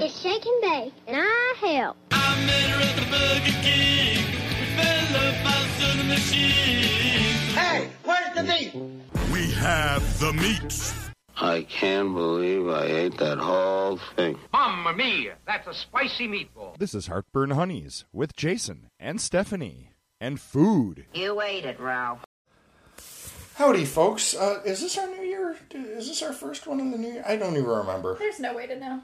It's Shake and Bake, and I help. I met her at the Burger King. We fell about to the machine. Hey, where's the meat? We have the meat. I can't believe I ate that whole thing. Mamma mia, that's a spicy meatball. This is Heartburn Honeys with Jasen and Stephanie and food. You ate it, Ralph. Howdy, folks. Uh, is this our new year? Is this our first one in the new year? I don't even remember. There's no way to know.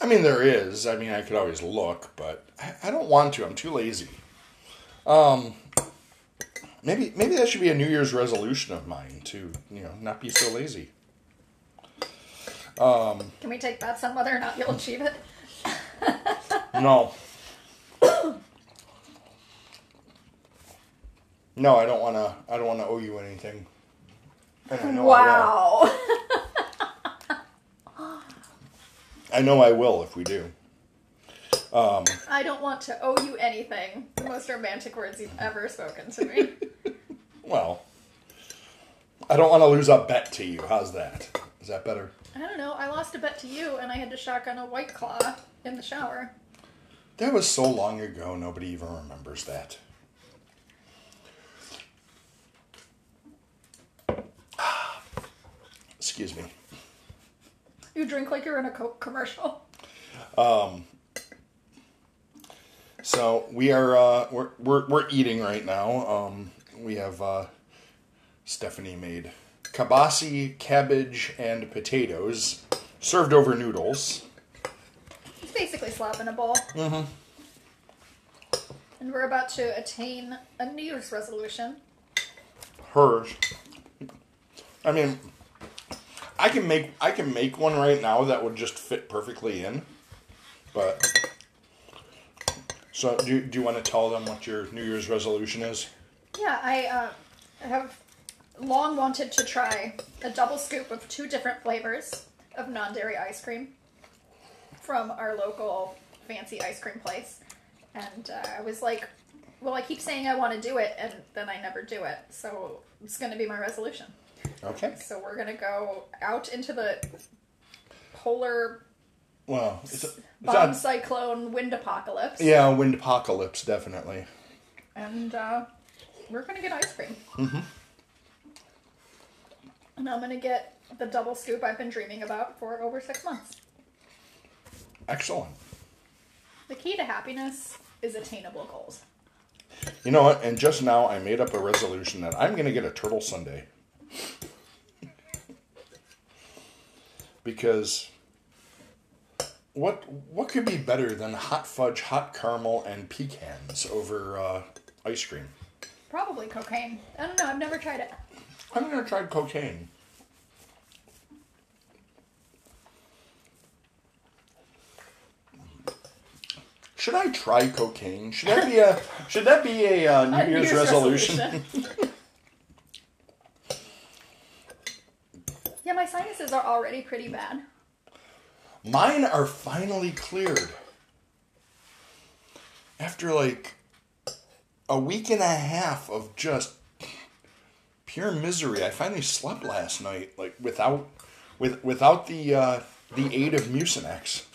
I mean, there is. I mean, I could always look, but I, I don't want to. I'm too lazy. Um, maybe maybe that should be a New Year's resolution of mine to you know not be so lazy. Um, Can we take bets on whether or not you'll achieve it? no. No, I don't want to. I don't want to owe you anything. And I know I. Wow. I know I will if we do. Um, I don't want to owe you anything. The most romantic words you've ever spoken to me. well, I don't want to lose a bet to you. How's that? Is that better? I don't know. I lost a bet to you, and I had to shotgun a white claw in the shower. That was so long ago, nobody even remembers that. Excuse me. You drink like you're in a Coke commercial. Um, so we are uh, we're, we're we're eating right now. Um, we have uh, Stephanie made kabasi, cabbage, and potatoes served over noodles. It's basically slap in a bowl. Mm-hmm. And we're about to attain a New Year's resolution. Hers. I mean, I can make I can make one right now that would just fit perfectly in, but. So, do, do you want to tell them what your New Year's resolution is? Yeah, I uh, have long wanted to try a double scoop of two different flavors of non dairy ice cream from our local fancy ice cream place. And uh, I was like, well, I keep saying I want to do it, and then I never do it. So it's going to be my resolution. Okay. So we're going to go out into the polar Well, it's, a, it's bomb not, cyclone wind apocalypse. yeah, wind apocalypse definitely. And uh, we're going to get ice cream. Mm-hmm. And I'm going to get the double scoop I've been dreaming about for over six months. Excellent. The key to happiness is attainable goals. You know what? And just now, I made up a resolution that I'm going to get a turtle sundae. Because what what could be better than hot fudge, hot caramel, and pecans over uh, ice cream? Probably cocaine. I don't know. I've never tried it. I've never tried cocaine. Should I try cocaine? Should that be a should that be a uh, New Year's, Year's resolution? resolution. my sinuses are already pretty bad. Mine are finally cleared. After like a week and a half of just pure misery, I finally slept last night, like without with without the uh, the aid of Mucinex.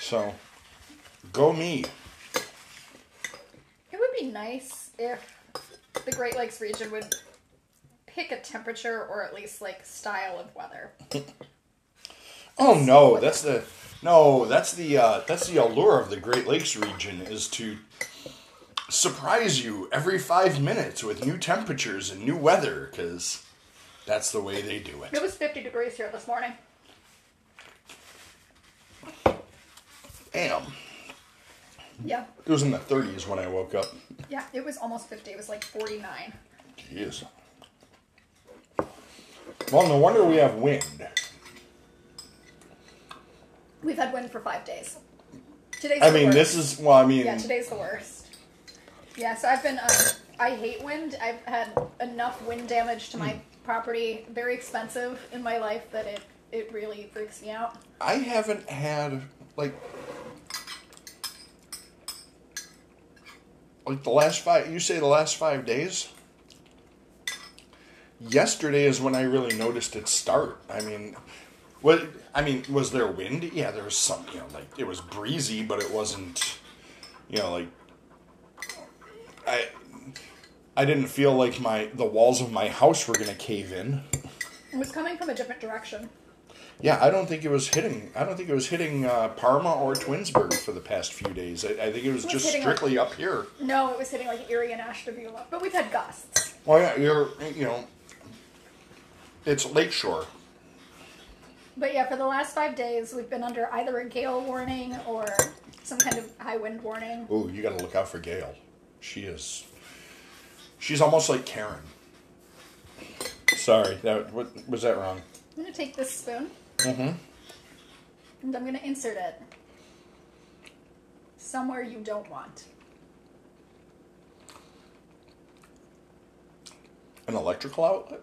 So, go me. It would be nice if the Great Lakes region would pick a temperature or at least like style of weather. Oh no, that's the no, that's the uh, that's the allure of the Great Lakes region is to surprise you every five minutes with new temperatures and new weather because that's the way they do It it. was 50 degrees here this morning. Damn, Yeah. it was in the 30s when I woke up. Yeah, it was almost 50. It was like 49. Jeez. Well, no wonder we have wind. We've had wind for five days. Today's I mean, worst. this is well. I mean, Yeah, today's the worst. Yeah, so I've been. Um, I hate wind. I've had enough wind damage to Hmm. my property, very expensive in my life, that it it really freaks me out. I haven't had like like the last five. You say the last five days. yesterday is when I really noticed it start. I mean, what? I mean, was there wind? Yeah, there was some. You know, like it was breezy, but it wasn't. You know, like I. I didn't feel like my the walls of my house were gonna cave in. It was coming from a different direction. Yeah, I don't think it was hitting. I don't think it was hitting uh, Parma or Twinsburg for the past few days. I, I think it was was just strictly up here. No, it was hitting like Erie and Ashtabula, but we've had gusts. Well, yeah, you're you know, it's Lakeshore. But yeah, for the last five days, we've been under either a gale warning or some kind of high wind warning. Ooh, you got to look out for Gail. She is. She's almost like Karen. Sorry, that what, was that wrong? I'm gonna take this spoon Mm-hmm. and I'm gonna insert it somewhere you don't want. An electrical outlet.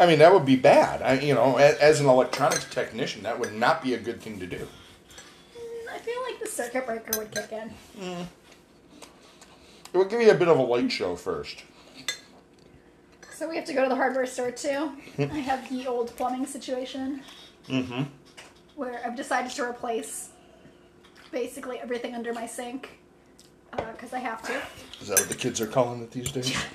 I mean, that would be bad. I, you know, as, as an electronics technician, that would not be a good thing to do. Mm, I feel like the circuit breaker would kick in. It would give you a bit of a light show first. So we have to go to the hardware store too. I have the old plumbing situation Mm-hmm. where I've decided to replace basically everything under my sink because I have to. Is that what the kids are calling it these days?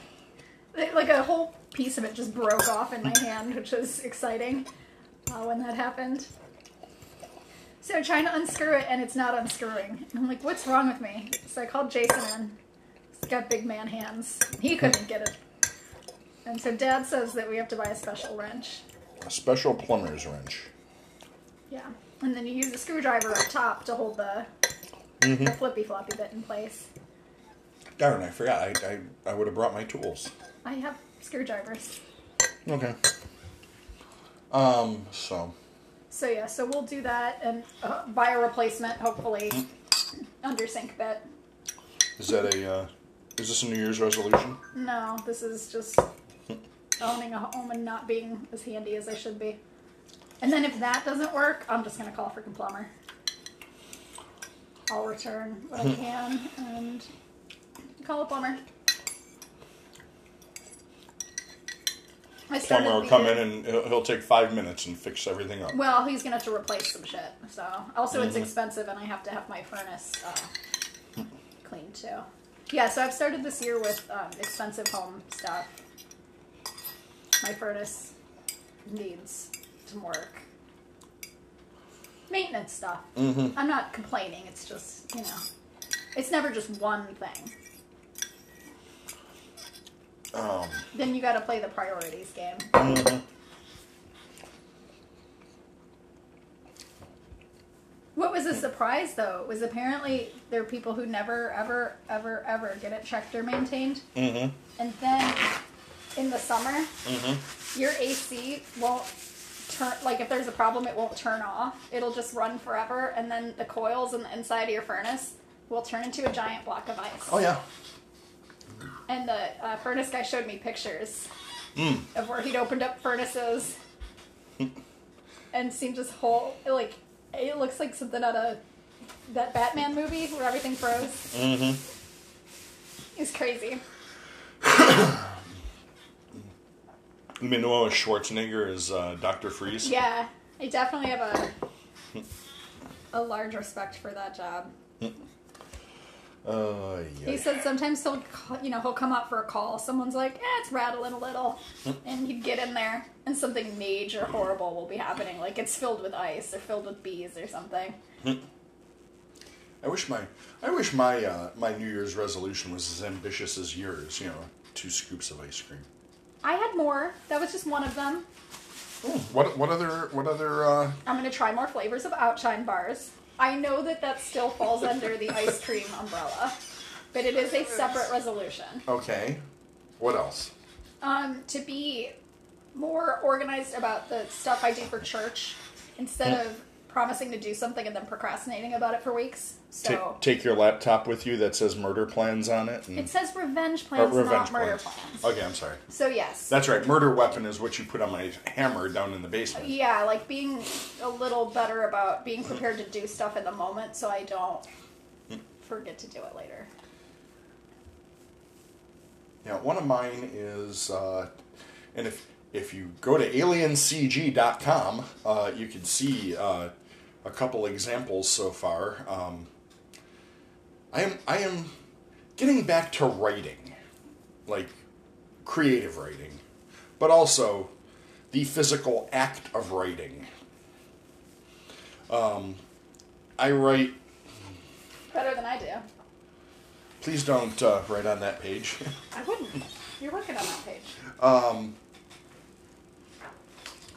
Like a whole piece of it just broke off in my hand, which was exciting uh, when that happened. So I'm trying to unscrew it and it's not unscrewing. And I'm like, what's wrong with me? So I called Jasen in. He's got big man hands. He couldn't get it. And so Dad says that we have to buy a special wrench. A special plumber's wrench. Yeah. And then you use a screwdriver up top to hold the, Mm-hmm. the flippy floppy bit in place. Darn, I forgot. I, I, I would have brought my tools. I have screwdrivers. Okay. Um, so. So yeah, so we'll do that and uh, buy a replacement, hopefully, under sink bit. Is that a, uh, is this a New Year's resolution? No, this is just owning a home and not being as handy as I should be. And then if that doesn't work, I'm just gonna call a freaking plumber. I'll return what I can and call a plumber. I started Plumber will come in and he'll, he'll take five minutes and fix everything up. Well, he's gonna have to replace some shit. So also it's Mm-hmm. expensive, and I have to have my furnace uh, cleaned too. Yeah, so I've started this year with um, expensive home stuff. My furnace needs some work. Maintenance stuff. Mm-hmm. I'm not complaining. It's just you know, it's never just one thing. Um, Then you got to play the priorities game. mhm. What was a surprise though was apparently there are people who never, ever, ever, ever get it checked or maintained, Mhm. and then in the summer, Mhm. your AC won't turn. Like if there's a problem, it won't turn off. It'll just run forever, and then the coils in the inside of your furnace will turn into a giant block of ice. Oh yeah. And the uh, furnace guy showed me pictures Mm. of where he'd opened up furnaces and seen this whole like it looks like something out of that Batman movie where everything froze. Mm-hmm. It's crazy. You mean the one with Schwarzenegger is uh, Doctor Freeze? Yeah, I definitely have a a large respect for that job. Uh, He said sometimes he'll, you know, he'll come up for a call. Someone's like, "Eh, it's rattling a little," and he'd get in there, and something major, horrible will be happening. Like it's filled with ice or filled with bees or something. I wish my I wish my uh, my New Year's resolution was as ambitious as yours. You know, two scoops of ice cream. I had more. That was just one of them. Ooh, what what other what other? Uh, I'm gonna try more flavors of Outshine bars. I know that that still falls under the ice cream umbrella, but it is a separate resolution. okay. What else? Um, to be more organized about the stuff I do for church instead of promising to do something and then procrastinating about it for weeks. So take your laptop with you that says murder plans on it. And, it says revenge plans, revenge not murder plans. plans. Okay, I'm sorry. So yes. That's right. Murder weapon is what you put on my hammer down in the basement. yeah, like being a little better about being prepared to do stuff in the moment so I don't forget to do it later. Yeah, one of mine is, uh, and if if you go to aliencg.com, uh, you can see uh, a couple examples so far. Um, I am I am getting back to writing, like creative writing, but also the physical act of writing. Um, I write. Better than I do. Please don't uh, write on that page. I wouldn't. You're working on that page. Um,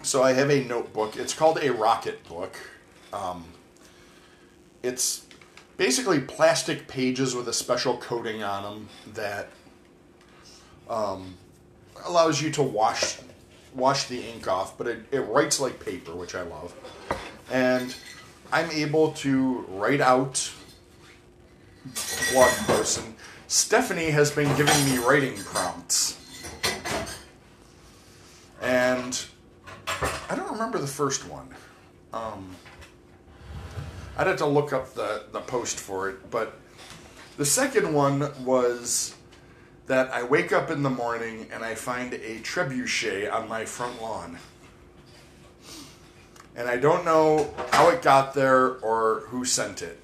so I have a notebook. It's called a Rocketbook. Um, it's basically plastic pages with a special coating on them that um, allows you to wash wash the ink off, but it, it writes like paper, which I love. And I'm able to write out blog posts. And Stephanie has been giving me writing prompts. And I don't remember the first one. Um, I'd have to look up the, the post for it, but the second one was that I wake up in the morning and I find a trebuchet on my front lawn. And I don't know how it got there or who sent it.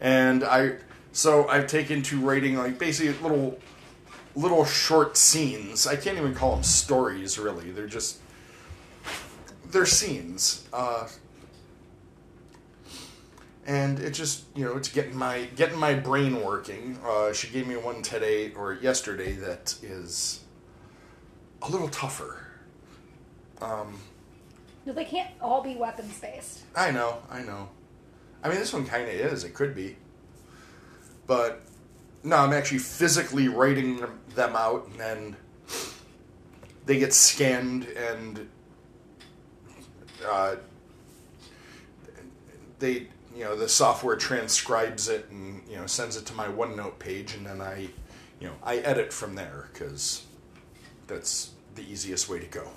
And I so I've taken to writing like basically little little short scenes. I can't even call them stories really. They're just they're scenes. Uh, and it just you know it's getting my getting my brain working. Uh, she gave me one today or yesterday that is a little tougher. Um, No, they can't all be weapons based. I know, I know. I mean, this one kind of is. It could be, but no, I'm actually physically writing them- them out, and then they get scanned and uh, they, you know, the software transcribes it and you know sends it to my OneNote page, and then I, you know, I edit from there because that's the easiest way to go.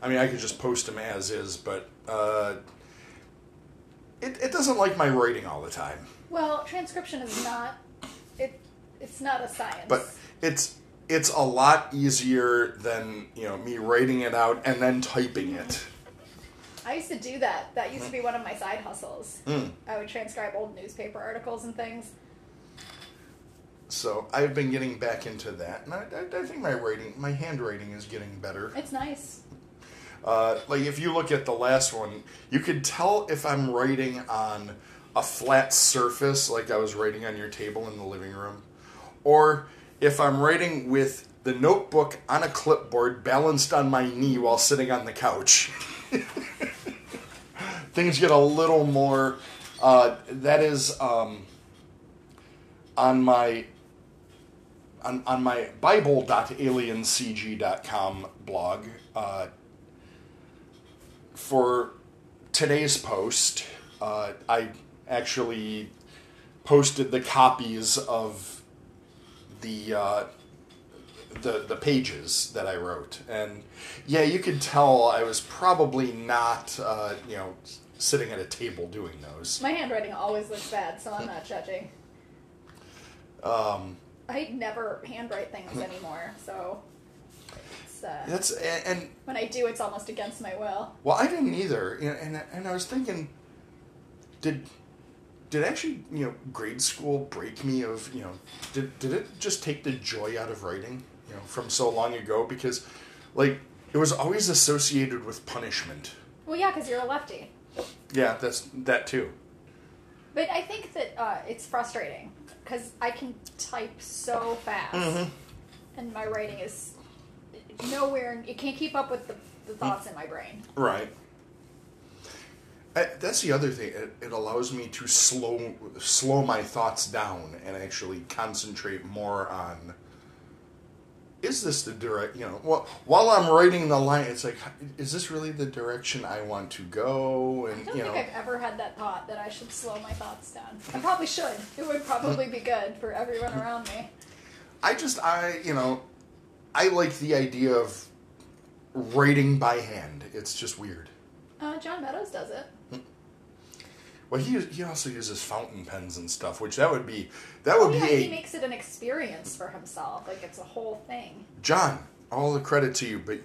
I mean, I could just post them as is, but uh, it, it doesn't like my writing all the time. Well, transcription is not it. It's not a science. But it's it's a lot easier than you know me writing it out and then typing it. I used to do that. That used to be one of my side hustles. Mm. I would transcribe old newspaper articles and things. So I've been getting back into that, and I, I, I think my writing, my handwriting is getting better. It's nice. Uh, like if you look at the last one, you could tell if I'm writing on a flat surface, like I was writing on your table in the living room, or if I'm writing with the notebook on a clipboard balanced on my knee while sitting on the couch. Things get a little more. Uh, that is um, on my on, on my bible.aliencg.com blog. Uh, for today's post, uh, I actually posted the copies of the uh, the the pages that I wrote, and yeah, you could tell I was probably not uh, you know sitting at a table doing those. My handwriting always looks bad, so I'm not judging. Um, I never handwrite things anymore, so it's, uh, that's and, and when I do, it's almost against my will. Well, I didn't either, and and, and I was thinking, did did actually you know grade school break me of you know did did it just take the joy out of writing you know from so long ago because like it was always associated with punishment. Well, yeah, because you're a lefty. Yeah, that's that too. But I think that uh, it's frustrating because I can type so fast, Mhm. and my writing is nowhere. It can't keep up with the, the thoughts in my brain. Right. I, that's the other thing. It, it allows me to slow slow my thoughts down and actually concentrate more on. Is this the direct? You know, well, while I'm writing the line, it's like, is this really the direction I want to go? I And don't you think know, I've ever had that thought that I should slow my thoughts down. I probably should. It would probably be good for everyone around me. I just, I, you know, I like the idea of writing by hand. It's just weird. Uh, John Meadows does it. Well, he he also uses fountain pens and stuff, which that would be that would Oh, yeah, be a he makes it an experience for himself. Like it's a whole thing. John. All the credit to you, but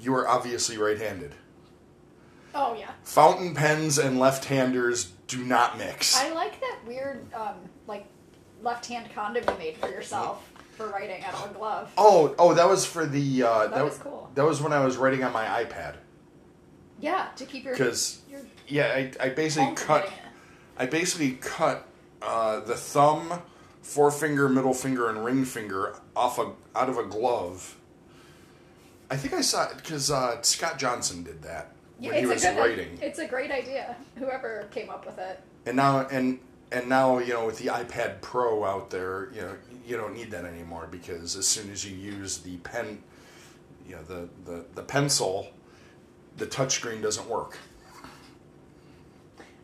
you are obviously right-handed. Oh yeah. Fountain pens and left-handers do not mix. I like that weird, um, like left-hand condom you made for yourself for writing out of a glove. oh, oh, that was for the. Uh, That was cool. That was when I was writing on my iPad. Yeah, to keep your Because yeah, I, I basically cut. it. I basically cut uh, the thumb, forefinger, middle finger, and ring finger off a out of a glove. I think I saw it because uh, Scott Johnson did that Yeah, when he was good, writing, It's a great idea. Whoever came up with it. and now and and now you know with the iPad Pro out there, you know you don't need that anymore because as soon as you use the pen, you know the the, the pencil, the touchscreen doesn't work.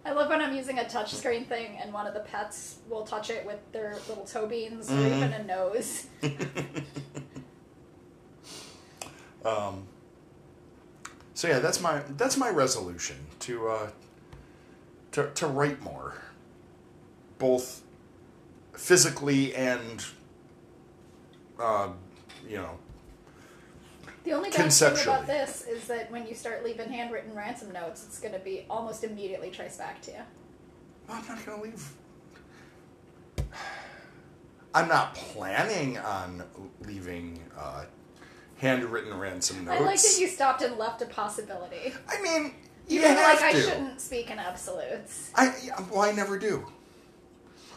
I love when I'm using a touchscreen thing and one of the pets will touch it with their little toe beans or Mm-hmm. even a nose. Um, so yeah, that's my that's my resolution to uh, to to write more, both physically and uh, you know The only bad thing about this is that when you start leaving handwritten ransom notes, it's going to be almost immediately traced back to you. I'm not gonna leave. I'm not planning on leaving uh, handwritten ransom notes. I like that you stopped and left a possibility. I mean, you Even have like I shouldn't speak in absolutes. I well, I never do.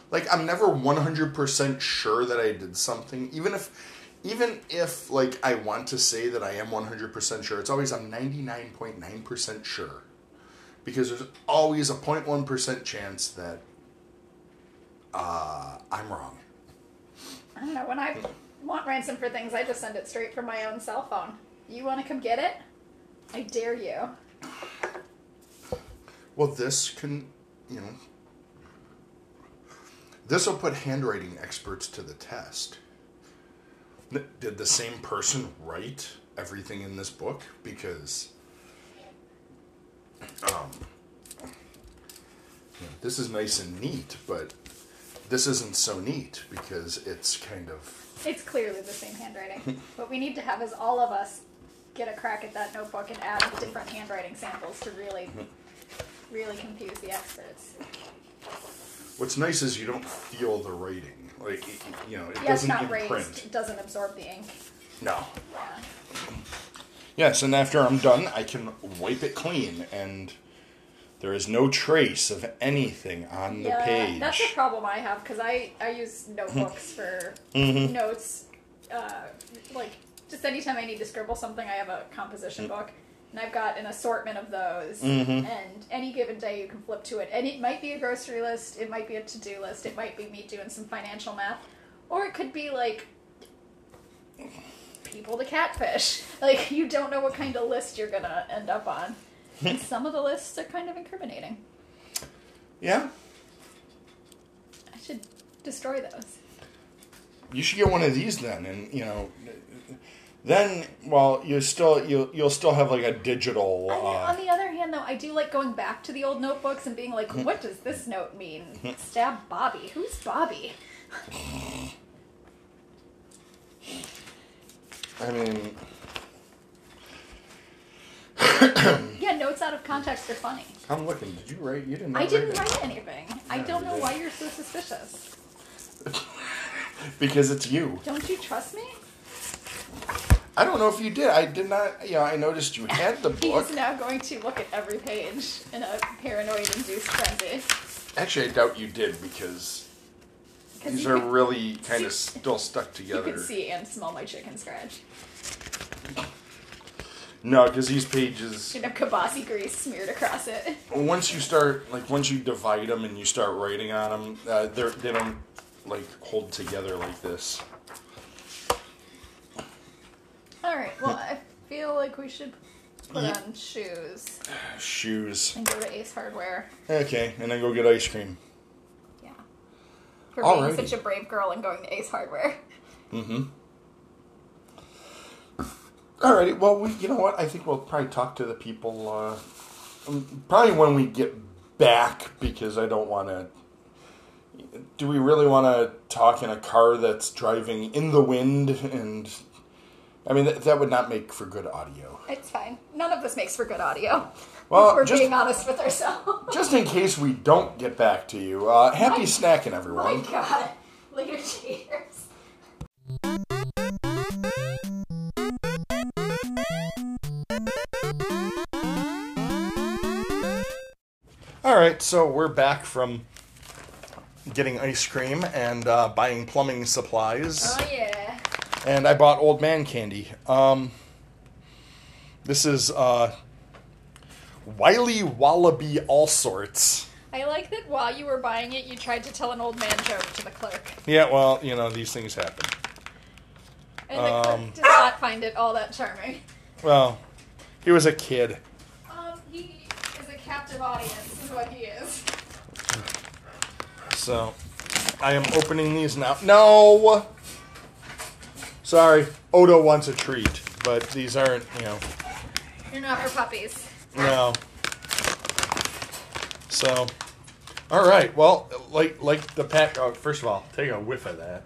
Like I'm never 100% sure that I did something, even if even if like I want to say that I am 100% sure. It's always I'm 99.9% sure. Because there's always a 0.1% chance that uh, I'm wrong. I don't know. When I want ransom for things, I just send it straight from my own cell phone. You want to come get it? I dare you. Well, this can, you know, this will put handwriting experts to the test. Did the same person write everything in this book? Because, um, you know, this is nice and neat, but this isn't so neat because it's kind of It's clearly the same handwriting. what we need to have is all of us get a crack at that notebook and add different handwriting samples to really, really confuse the experts. What's nice is you don't feel the writing. Like, it, you know, it Yeah, doesn't not imprint. raised. It doesn't absorb the ink. No. Yeah. Yes, and after I'm done, I can wipe it clean, and there is no trace of anything on the yeah, page. that's a problem I have because I, I use notebooks for Mm-hmm. notes. Uh, like, just anytime I need to scribble something, I have a composition Mm-hmm. book. And I've got an assortment of those. Mm-hmm. And any given day, you can flip to it. And it might be a grocery list, it might be a to do list, it might be me doing some financial math. Or it could be like people to catfish. Like, you don't know what kind of list you're going to end up on. and some of the lists are kind of incriminating. yeah, I should destroy those. you should get one of these then, and you know, then well, you still you you'll still have like a digital. I mean, Uh, on the other hand, though, I do like going back to the old notebooks and being like, what does this note mean? Stab Bobby. Who's Bobby? I mean, Yeah, notes out of context are funny. I'm looking. Did you write? You didn't. I didn't it. write anything. I don't know did. why you're so suspicious. because it's you. Don't you trust me? I don't know if you did. I did not. You know, I noticed you had the book. He's now going to look at every page in a paranoid-induced frenzy. Actually, I doubt you did because these are could- really kind of still stuck together. You can see and smell my chicken scratch. No, because these pages, You know, kibasi grease smeared across it. once you start, like, once you divide them and you start writing on them, uh, they're, they don't, like, hold together like this. All right. Well, I feel like we should put Ye- on shoes Shoes. and go to Ace Hardware. Okay, and then go get ice cream. Yeah. For being Alrighty. such a brave girl and going to Ace Hardware. Mm-hmm. Alrighty, well, we, you know what? I think we'll probably talk to the people, uh, um, probably when we get back because I don't want to. Do we really want to talk in a car that's driving in the wind? And I mean, that, that would not make for good audio. It's fine. None of this makes for good audio. Well, if we're just- being honest with ourselves. Just in case we don't get back to you, uh, happy snacking, everyone. My. God. Later, cheers. All right, so we're back from getting ice cream and uh, buying plumbing supplies. Oh, yeah. And I bought old man candy. Um, this is uh, Wiley Wallaby Allsorts. I like that while you were buying it, you tried to tell an old man joke to the clerk. Yeah, well, you know these things happen. And the Um, clerk did not find it all that charming. Well, he was a kid. Um, he is a captive audience, is what he is. So I am opening these now. No! Sorry, Odo wants a treat, but these aren't, you know, You're not for puppies. no. So, all right. Well, like like the pack. Oh, first of all, take a whiff of that.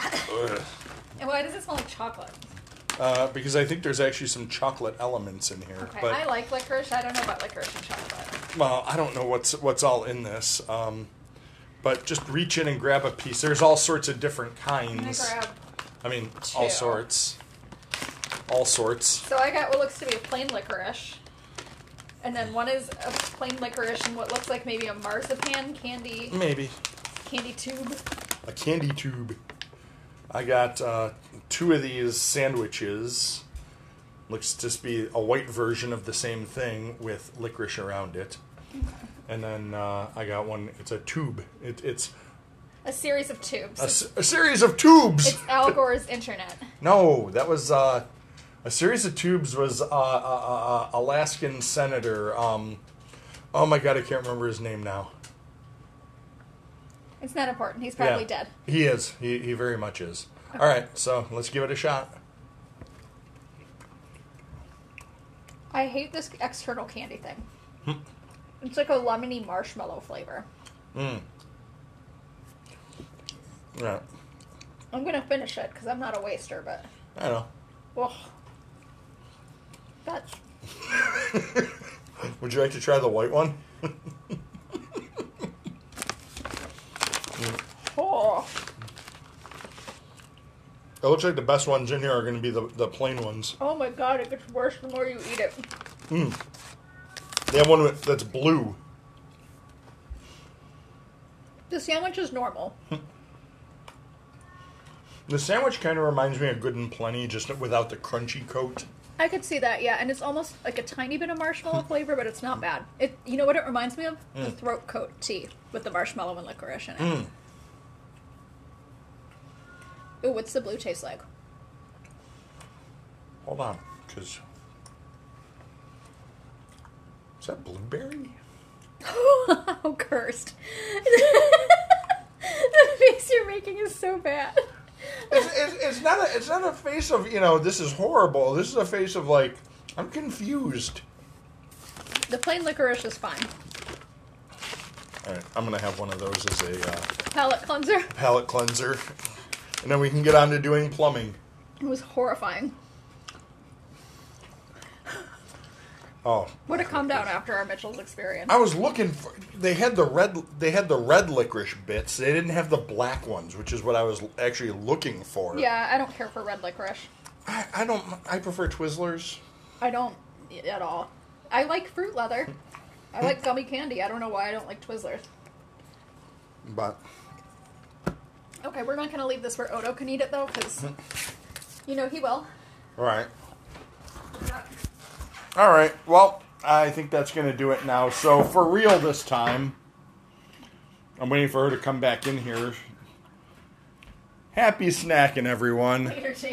Ugh. And why does it smell like chocolate? Uh, because I think there's actually some chocolate elements in here. Okay, but I like licorice. I don't know about licorice and chocolate. well, I don't know what's what's all in this. Um, but just reach in and grab a piece. There's all sorts of different I'm gonna kinds. grab. I mean, all sorts. All sorts. So I got what looks to be a plain licorice. And then one is a plain licorice and what looks like maybe a marzipan candy Maybe candy tube. a candy tube. I got uh, two of these sandwiches. Looks to just be a white version of the same thing with licorice around it. And then uh, I got one. It's a tube. It, it's A series of tubes. a, s- a series of tubes. it's Al Gore's internet. No, that was uh, a series of tubes. Was uh, uh, uh, Alaskan senator? Um, oh my god, I can't remember his name now. It's not important. He's probably Yeah. dead. He is. He he very much is. All right, so let's give it a shot. I hate this external candy thing. Hmm. it's like a lemony marshmallow flavor. Mm. Yeah, I'm gonna finish it because I'm not a waster, but I know. Well, that's Would you like to try the white one? oh It looks like the best ones in here are going to be the, the plain ones. oh my god! It gets worse the more you eat it. Hmm. They have one that's blue. The sandwich is normal. The sandwich kind of reminds me of Good and Plenty, just without the crunchy coat. I could see that, yeah, and it's almost like a tiny bit of marshmallow flavor, but it's not bad. It, you know what it reminds me of? The throat coat tea with the marshmallow and licorice in it. Mm. Ooh, what's the blue taste like? Hold on, because is that blueberry? oh, cursed! the face you're making is so bad. It's, it's, it's not a it's not a face of you know this is horrible. This is a face of like I'm confused. The plain licorice is fine. All right, I'm gonna have one of those as a uh, Palate cleanser. palate cleanser, and then we can get on to doing plumbing. It was horrifying. Oh, Would have calmed down after our Mitchell's experience. I was looking for. They had the red. They had the red licorice bits. They didn't have the black ones, which is what I was actually looking for. Yeah, I don't care for red licorice. I, I don't. I prefer Twizzlers. I don't at all. I like fruit leather. I like hmm. gummy candy. I don't know why I don't like Twizzlers. But Okay, we're not gonna leave this where Odo can eat it though, because hmm. you know he will. all right, all right. Well, I think that's gonna do it now. So for real this time, I'm waiting for her to come back in here. Happy snacking, everyone. Cheers.